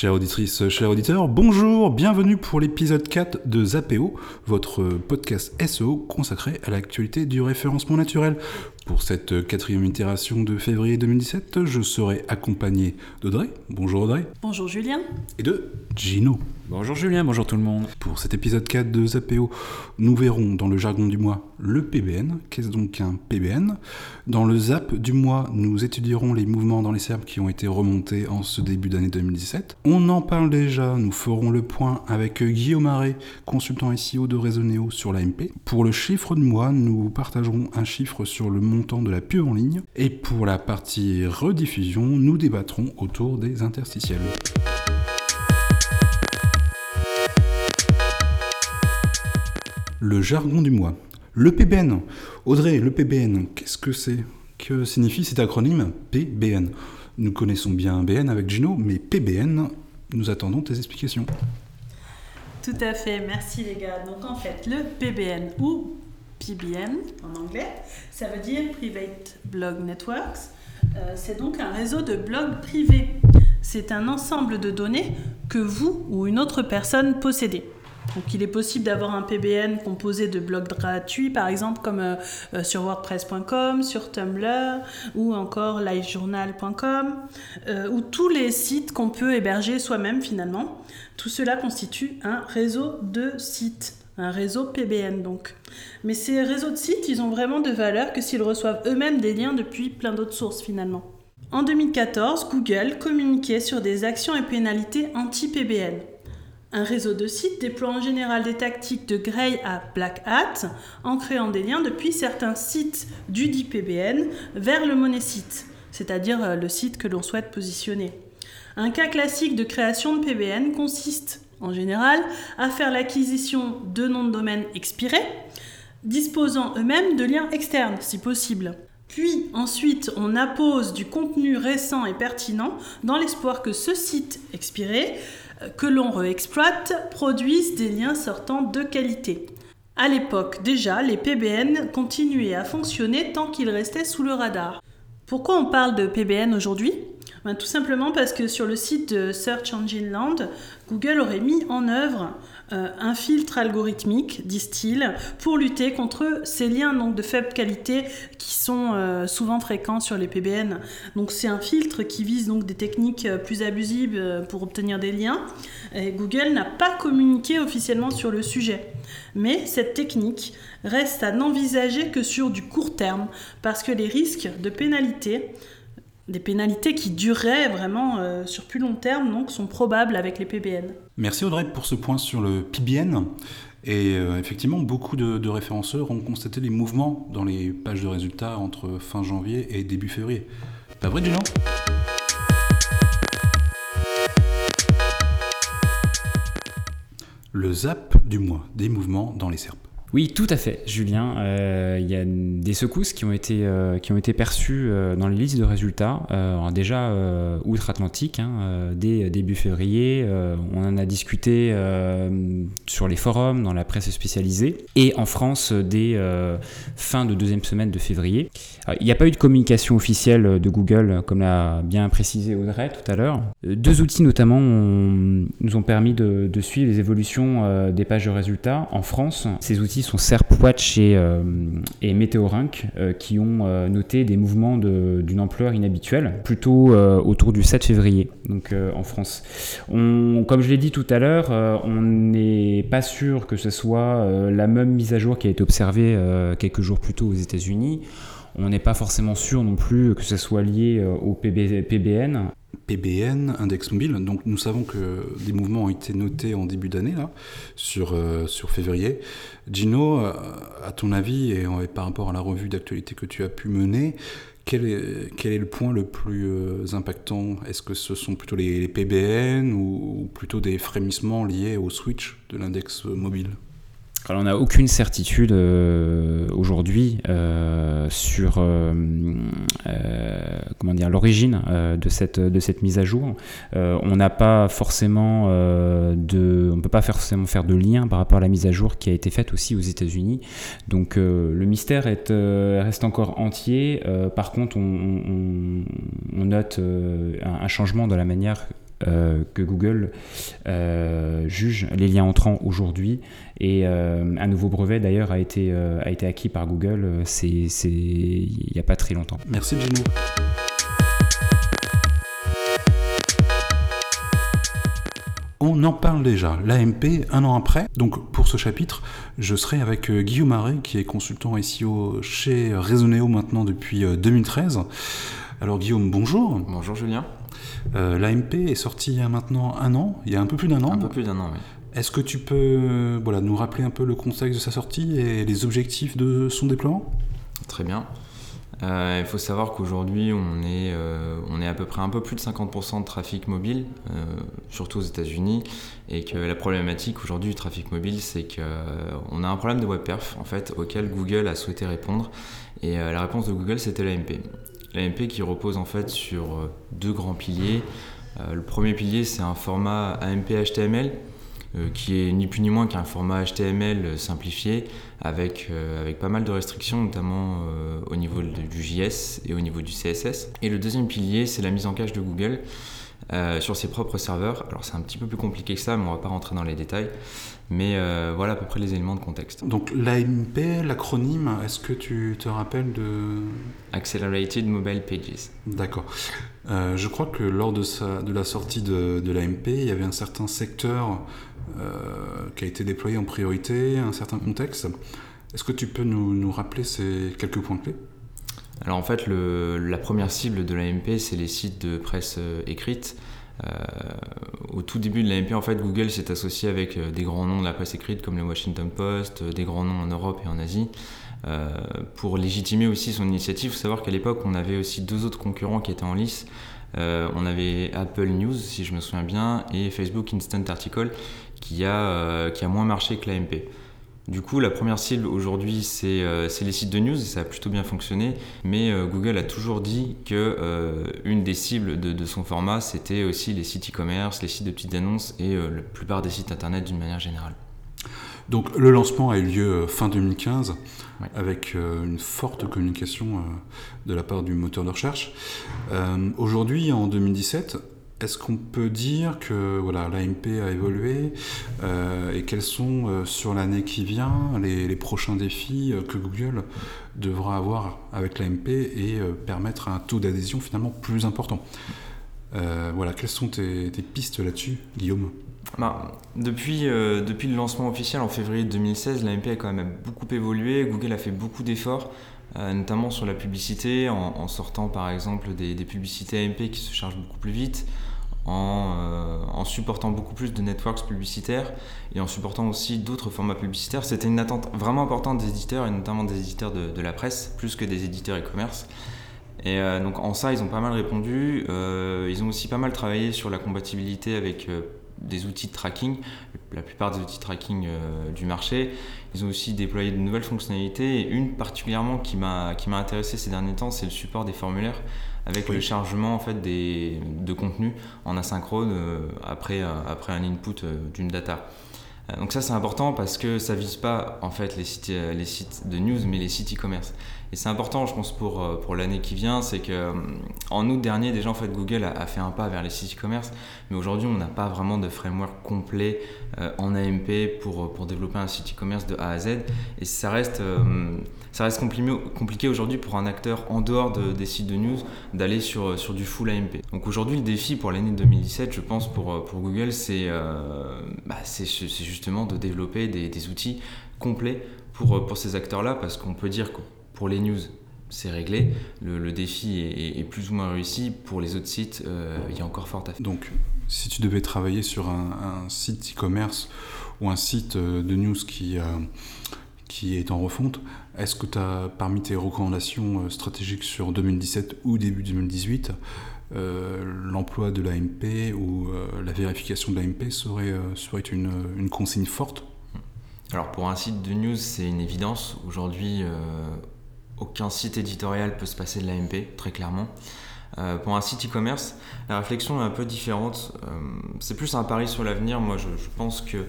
Chères auditrices, chers auditeurs, bonjour, bienvenue pour l'épisode 4 de Zapéo, votre podcast SEO consacré à l'actualité du référencement naturel. Pour cette quatrième itération de février 2017, je serai accompagné d'Audrey. Bonjour Audrey. Bonjour Julien. Et de Gino. Bonjour Julien, bonjour tout le monde. Pour cet épisode 4 de Zapéo, nous verrons dans le jargon du mois le PBN. Qu'est-ce donc un PBN Dans le Zap du mois, nous étudierons les mouvements dans les serbes qui ont été remontés en ce début d'année 2017. On en parle déjà, nous ferons le point avec Guillaume Arré, consultant SEO de Resoneo sur l'AMP. Pour le chiffre du mois, nous partagerons un chiffre sur le de la pub en ligne. Et pour la partie rediffusion, nous débattrons autour des interstitiels. Le jargon du mois. Le PBN. Audrey, le PBN, qu'est-ce que c'est? Que signifie cet acronyme PBN Nous connaissons bien BN avec Gino, mais PBN, nous attendons tes explications. Tout à fait, merci les gars. Donc en fait, le PBN ou PBN en anglais, ça veut dire Private Blog Networks. Euh, c'est donc un réseau de blogs privés. C'est un ensemble de données que vous ou une autre personne possédez. Donc il est possible d'avoir un PBN composé de blogs gratuits, par exemple comme euh, euh, sur wordpress.com, sur Tumblr ou encore livejournal.com, ou tous les sites qu'on peut héberger soi-même finalement. Tout cela constitue un réseau de sites, un réseau PBN donc. Mais ces réseaux de sites, ils ont vraiment de valeur que s'ils reçoivent eux-mêmes des liens depuis plein d'autres sources finalement. En 2014, Google communiquait sur des actions et pénalités anti-PBN. Un réseau de sites déploie en général des tactiques de Grey à Black Hat en créant des liens depuis certains sites du DPBN vers le monet-site, c'est-à-dire euh, le site que l'on souhaite positionner. Un cas classique de création de PBN consiste, en général, à faire l'acquisition de noms de domaine expirés, disposant eux-mêmes de liens externes, si possible. Puis ensuite, on appose du contenu récent et pertinent dans l'espoir que ce site expiré que l'on réexploite produisent des liens sortants de qualité. À l'époque déjà, les PBN continuaient à fonctionner tant qu'ils restaient sous le radar. Pourquoi on parle de PBN aujourd'hui? Ben, Tout simplement parce que sur le site de Search Engine Land, Google aurait mis en œuvre euh, un filtre algorithmique, disent-ils, pour lutter contre ces liens donc, de faible qualité qui sont euh, souvent fréquents sur les PBN. Donc c'est un filtre qui vise donc des techniques euh, plus abusives pour obtenir des liens. Google n'a pas communiqué officiellement sur le sujet. Mais cette technique reste à n'envisager que sur du court terme parce que les risques de pénalité des pénalités qui dureraient vraiment euh, sur plus long terme, donc sont probables avec les PBN. Merci Audrey pour ce point sur le PBN. Et euh, effectivement, beaucoup de, référenceurs ont constaté les mouvements dans les pages de résultats entre fin janvier et début février. Pas vrai, Gino Le zap du mois, des mouvements dans les SERP. Oui, tout à fait, Julien. Euh, il y a des secousses qui ont été, euh, qui ont été perçues euh, dans les listes de résultats, déjà outre-Atlantique, hein, dès début février. on en a discuté sur les forums, dans la presse spécialisée, et en France dès fin de deuxième semaine de février. il n'y a pas eu de communication officielle de Google, comme l'a bien précisé Audrey tout à l'heure. Deux outils notamment nous ont permis de, de suivre les évolutions des pages de résultats en France. Ces outils sont SERPWatch et, euh, et Météorink euh, qui ont euh, noté des mouvements d'une ampleur inhabituelle, plutôt autour du 7 février, donc en France. On, comme je l'ai dit tout à l'heure, on n'est pas sûr que ce soit la même mise à jour qui a été observée quelques jours plus tôt aux États-Unis. On n'est pas forcément sûr non plus que ce soit lié au PBN. PBN, index mobile. Donc nous savons que des mouvements ont été notés en début d'année, là, sur, euh, sur février. Gino, euh, à ton avis, et, par rapport à la revue d'actualité que tu as pu mener, quel est, quel est le point le plus euh, impactant? Est-ce que ce sont plutôt les, PBN ou, plutôt des frémissements liés au switch de l'index mobile? Alors, on n'a aucune certitude euh, aujourd'hui euh, sur euh, comment dire l'origine de cette de cette mise à jour. on n'a pas forcément de, on peut pas forcément faire de lien par rapport à la mise à jour qui a été faite aussi aux États-Unis. Donc le mystère est, reste encore entier. par contre, on, note un, changement dans la manière que Google juge les liens entrants aujourd'hui. Et un nouveau brevet d'ailleurs a, été a été acquis par Google il n'y a pas très longtemps. Merci Gino. On en parle déjà, l'AMP, un an après. Donc pour ce chapitre, je serai avec euh, Guillaume Marais, qui est consultant SEO chez Resoneo maintenant depuis 2013. Euh, Alors Guillaume, bonjour. Bonjour Julien. Euh, L'AMP est sorti il y a maintenant un an, il y a un peu plus d'un an. Un peu plus d'un an, oui. Est-ce que tu peux voilà, nous rappeler un peu le contexte de sa sortie et les objectifs de son déploiement? Très bien. Euh, il faut savoir qu'aujourd'hui, on, est, euh, on est à peu près un peu plus de 50% de trafic mobile, euh, surtout aux États-Unis, et que la problématique aujourd'hui du trafic mobile, c'est qu'on a un problème de web perf en fait, auquel Google a souhaité répondre. Et la réponse de Google, c'était l'AMP. Qui repose en fait sur deux grands piliers. le premier pilier, c'est un format AMP HTML euh, qui est ni plus ni moins qu'un format HTML simplifié avec, euh, avec pas mal de restrictions, notamment euh, au niveau du JS et au niveau du CSS. Et le deuxième pilier, c'est la mise en cache de Google. Sur ses propres serveurs. Alors c'est un petit peu plus compliqué que ça, mais on va pas rentrer dans les détails. Mais voilà à peu près les éléments de contexte. Donc l'AMP, l'acronyme, est-ce que tu te rappelles de... Accelerated Mobile Pages. D'accord. je crois que lors de, de la sortie de, de l'AMP, il y avait un certain secteur euh, qui a été déployé en priorité, un certain contexte. Est-ce que tu peux nous, rappeler ces quelques points clés? Alors en fait, la première cible de l'AMP, c'est les sites de presse euh, écrite. Euh, au tout début de l'AMP, en fait, Google s'est associé avec des grands noms de la presse écrite comme le Washington Post, des grands noms en Europe et en Asie, pour légitimer aussi son initiative. Il faut savoir qu'à l'époque, on avait aussi deux autres concurrents qui étaient en lice. on avait Apple News, si je me souviens bien, et Facebook Instant Article, qui a, euh, qui a moins marché que l'AMP. Du coup, la première cible aujourd'hui, euh, c'est les sites de news et ça a plutôt bien fonctionné. Mais euh, Google a toujours dit que une des cibles de, son format, c'était aussi les sites e-commerce, les sites de petites annonces et la plupart des sites internet d'une manière générale. Donc le lancement a eu lieu fin 2015 avec une forte communication de la part du moteur de recherche. Aujourd'hui, en 2017, est-ce qu'on peut dire que voilà, l'AMP a évolué euh, et quels sont euh, sur l'année qui vient les, prochains défis euh, que Google devra avoir avec l'AMP et permettre un taux d'adhésion finalement plus important? Voilà, quelles sont tes, pistes là-dessus, Guillaume? Bah, depuis, depuis le lancement officiel en février 2016, l'AMP a quand même beaucoup évolué. Google a fait beaucoup d'efforts. Notamment sur la publicité, en, sortant par exemple des, publicités AMP qui se chargent beaucoup plus vite, euh, en, supportant beaucoup plus de networks publicitaires et en supportant aussi d'autres formats publicitaires. C'était une attente vraiment importante des éditeurs et notamment des éditeurs de, la presse, plus que des éditeurs e-commerce. Et euh, donc en ça, ils ont pas mal répondu. Euh, ils ont aussi pas mal travaillé sur la compatibilité avec des outils de tracking, la plupart des outils de tracking du marché. Ils ont aussi déployé de nouvelles fonctionnalités et une particulièrement qui m'a intéressé ces derniers temps, c'est le support des formulaires avec le chargement en fait des, de contenu en asynchrone euh, après, euh, après un input euh, d'une data. Donc ça c'est important parce que ça vise pas en fait les sites, les sites de news mais les sites e-commerce. Et c'est important je pense pour, pour l'année qui vient, c'est que en août dernier déjà en fait Google a, fait un pas vers les sites e-commerce, mais aujourd'hui on n'a pas vraiment de framework complet en AMP pour, pour développer un site e-commerce de A à Z. Et ça reste ça reste compliqué aujourd'hui pour un acteur en dehors des sites de news d'aller sur, sur du full AMP. Donc aujourd'hui, le défi pour l'année 2017, je pense, pour, pour Google, euh, bah, c'est justement de développer des, outils complets pour, pour ces acteurs-là, parce qu'on peut dire que pour les news, c'est réglé. Le, défi est, plus ou moins réussi. Pour les autres sites, euh, il y a encore fort à faire. Donc, si tu devais travailler sur un, site e-commerce ou un site euh, de news qui, qui est en refonte, est-ce que tu as, parmi tes recommandations euh, stratégiques sur 2017 ou début 2018, euh, l'emploi de l'AMP ou euh, la vérification de l'AMP serait, serait une, consigne forte? Alors pour un site de news, c'est une évidence. Aujourd'hui, aucun site éditorial peut se passer de l'AMP, très clairement. pour un site e-commerce, la réflexion est un peu différente. c'est plus un pari sur l'avenir. Moi, je, pense que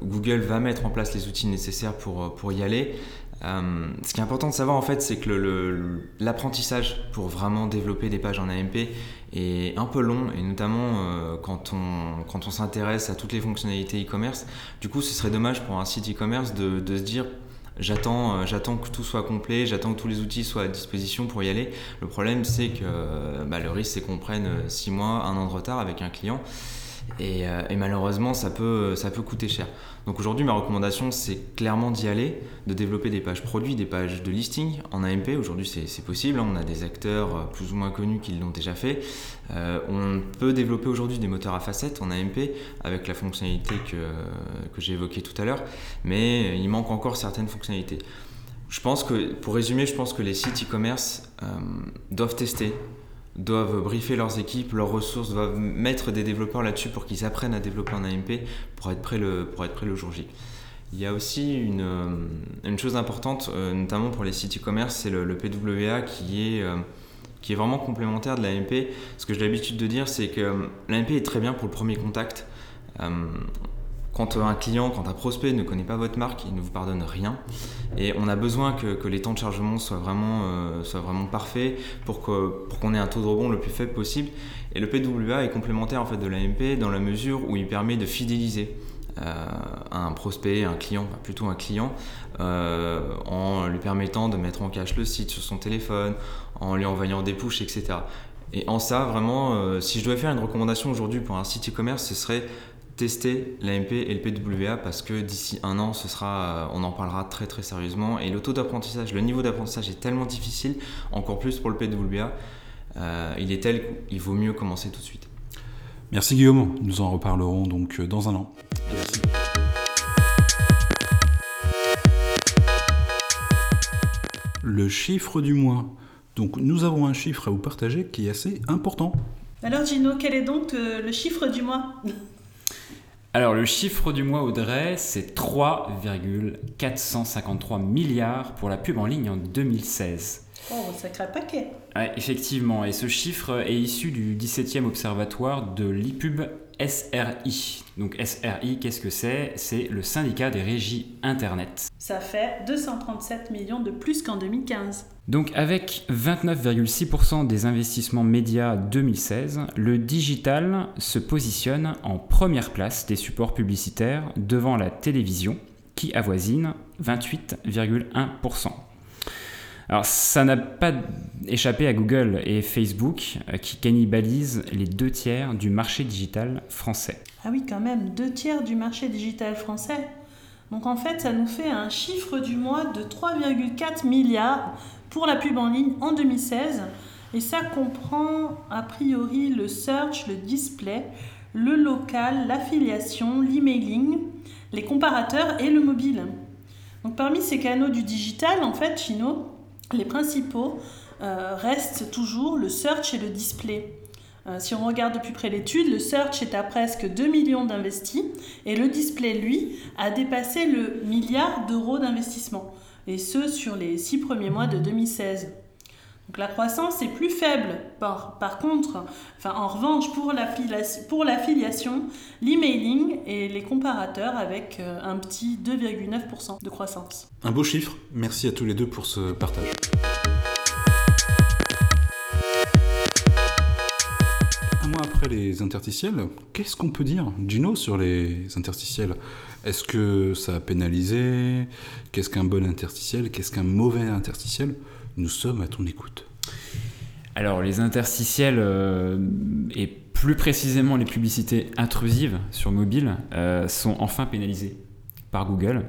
Google va mettre en place les outils nécessaires pour, y aller. Euh, ce qui est important de savoir en fait, c'est que l'apprentissage pour vraiment développer des pages en AMP est un peu long et notamment euh, quand on, s'intéresse à toutes les fonctionnalités e-commerce. Du coup, ce serait dommage pour un site e-commerce de, se dire j'attends euh, j'attends que tout soit complet, j'attends que tous les outils soient à disposition pour y aller. Le problème, c'est que bah, le risque, c'est qu'on prenne 6 mois, un an de retard avec un client. Et, et, malheureusement, ça peut, ça peut coûter cher. Donc aujourd'hui, ma recommandation, c'est clairement d'y aller, de développer des pages produits, des pages de listing en AMP. Aujourd'hui, c'est possible. Hein. On a des acteurs euh, plus ou moins connus qui l'ont déjà fait. Euh, on peut développer aujourd'hui des moteurs à facettes en AMP avec la fonctionnalité que, que j'ai évoquée tout à l'heure, mais il manque encore certaines fonctionnalités. Je pense que, pour résumer, je pense que les sites e-commerce euh, doivent tester doivent briefer leurs équipes, leurs ressources, doivent mettre des développeurs là-dessus pour qu'ils apprennent à développer en AMP pour être prêt le, pour être le jour J. Il y a aussi une, euh, une chose importante, euh, notamment pour les sites e-commerce, c'est le, PWA qui est, euh, qui est vraiment complémentaire de l'AMP. Ce que j'ai l'habitude de dire, c'est que l'AMP est très bien pour le premier contact. Quand un client, quand un prospect ne connaît pas votre marque, il ne vous pardonne rien. Et on a besoin que, les temps de chargement soient vraiment, euh, soient vraiment parfaits pour qu'on pour ait un taux de rebond le plus faible possible. Et le PWA est complémentaire en fait de l'AMP dans la mesure où il permet de fidéliser euh, un prospect, un client, plutôt un client, euh, en lui permettant de mettre en cache le site sur son téléphone, en lui envoyant des pushs, etc. Et en ça, vraiment, si je devais faire une recommandation aujourd'hui pour un site e-commerce, ce serait tester l'AMP et le PWA parce que d'ici un an, ce sera, euh, on en parlera très très sérieusement. Et le taux d'apprentissage, le niveau d'apprentissage est tellement difficile, encore plus pour le PWA, euh, il est tel qu'il vaut mieux commencer tout de suite. Merci Guillaume, nous en reparlerons donc euh, dans un an. Merci. Le chiffre du mois. Donc nous avons un chiffre à vous partager qui est assez important. Alors Gino, quel est donc le chiffre du mois? Alors le chiffre du mois Audrey, c'est 3,453 milliards pour la pub en ligne en 2016. Oh, sacré paquet. Ouais, effectivement, et ce chiffre est issu du 17e observatoire de l'IPUB SRI. Donc SRI, qu'est-ce que c'est? C'est le syndicat des régies Internet. Ça fait 237 millions de plus qu'en 2015. Donc avec 29,6% des investissements médias 2016, le digital se positionne en première place des supports publicitaires devant la télévision qui avoisine 28,1%. Alors ça n'a pas échappé à Google et Facebook euh, qui cannibalisent les deux tiers du marché digital français. Ah oui quand même, deux tiers du marché digital français. Donc en fait ça nous fait un chiffre du mois de 3,4 milliards pour la pub en ligne en 2016. Et ça comprend a priori le search, le display, le local, l'affiliation, l'emailing, les comparateurs et le mobile. Donc parmi ces canaux du digital, en fait, Chino, les principaux euh, restent toujours le search et le display. Euh, si on regarde de plus près l'étude, le search est à presque 2 millions d'investis et le display, lui, a dépassé le milliard d'euros d'investissement, et ce sur les six premiers mois de 2016. Donc la croissance est plus faible. Par, par contre, enfin, en revanche, pour l'affiliation, l'emailing et les comparateurs avec euh, un petit 2,9% de croissance. Un beau chiffre. Merci à tous les deux pour ce partage. Les interstitiels, qu'est-ce qu'on peut dire, Gino, sur les interstitiels? Est-ce que ça a pénalisé? Qu'est-ce qu'un bon interstitiel? Qu'est-ce qu'un mauvais interstitiel? Nous sommes à ton écoute. Alors, les interstitiels euh, et plus précisément les publicités intrusives sur mobile euh, sont enfin pénalisées par Google.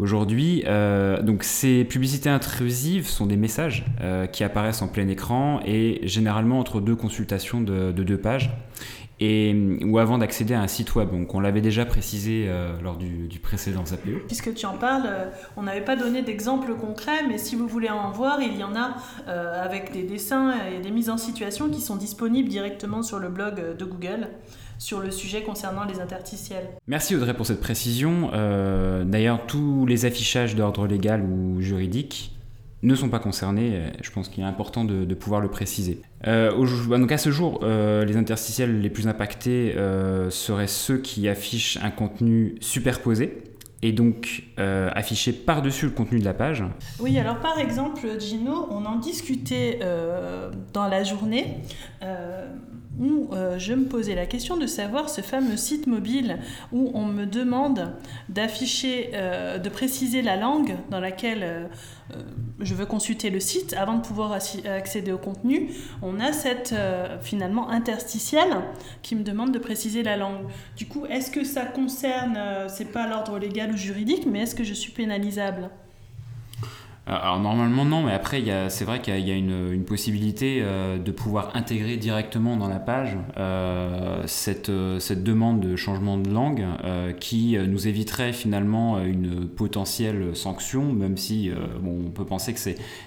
Aujourd'hui, euh, donc ces publicités intrusives sont des messages qui apparaissent en plein écran et généralement entre deux consultations de deux pages et, ou avant d'accéder à un site web. On l'avait déjà précisé euh, lors du, précédent APO. Puisque tu en parles, euh, on n'avait pas donné d'exemple concret, mais si vous voulez en voir, il y en a euh, avec des dessins et des mises en situation qui sont disponibles directement sur le blog de Google sur le sujet concernant les interstitiels. Merci Audrey pour cette précision. D'ailleurs, tous les affichages d'ordre légal ou juridique ne sont pas concernés. Euh, je pense qu'il est important de, pouvoir le préciser. Euh, donc à ce jour, euh, les interstitiels les plus impactés seraient ceux qui affichent un contenu superposé et donc euh, afficher par-dessus le contenu de la page. Oui, alors par exemple, Gino, on en discutait euh, dans la journée euh, où je me posais la question de savoir ce fameux site mobile où on me demande d'afficher, de préciser la langue dans laquelle je veux consulter le site avant de pouvoir accéder au contenu. On a cette finalement interstitielle qui me demande de préciser la langue. Du coup, est-ce que ça concerne, c'est pas l'ordre légal juridique, mais est-ce que je suis pénalisable? euh, alors normalement non, mais après c'est vrai qu'il y a, une, possibilité euh, de pouvoir intégrer directement dans la page euh, cette, demande de changement de langue qui nous éviterait finalement une potentielle sanction, même si on peut penser que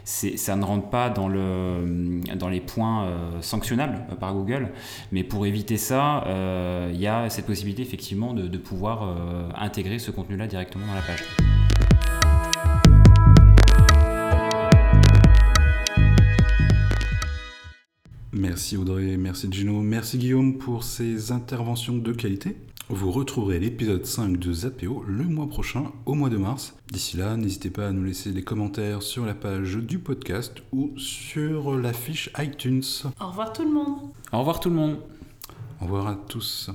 ça ne rentre pas dans, le, dans les points sanctionnables par Google. Mais pour éviter ça, il y a cette possibilité effectivement de pouvoir intégrer ce contenu-là directement dans la page. Merci Audrey, merci Gino, merci Guillaume pour ces interventions de qualité. Vous retrouverez l'épisode 5 de Zapéo le mois prochain, au mois de mars. D'ici là, n'hésitez pas à nous laisser des commentaires sur la page du podcast ou sur la fiche iTunes. Au revoir tout le monde. Au revoir tout le monde. Au revoir à tous.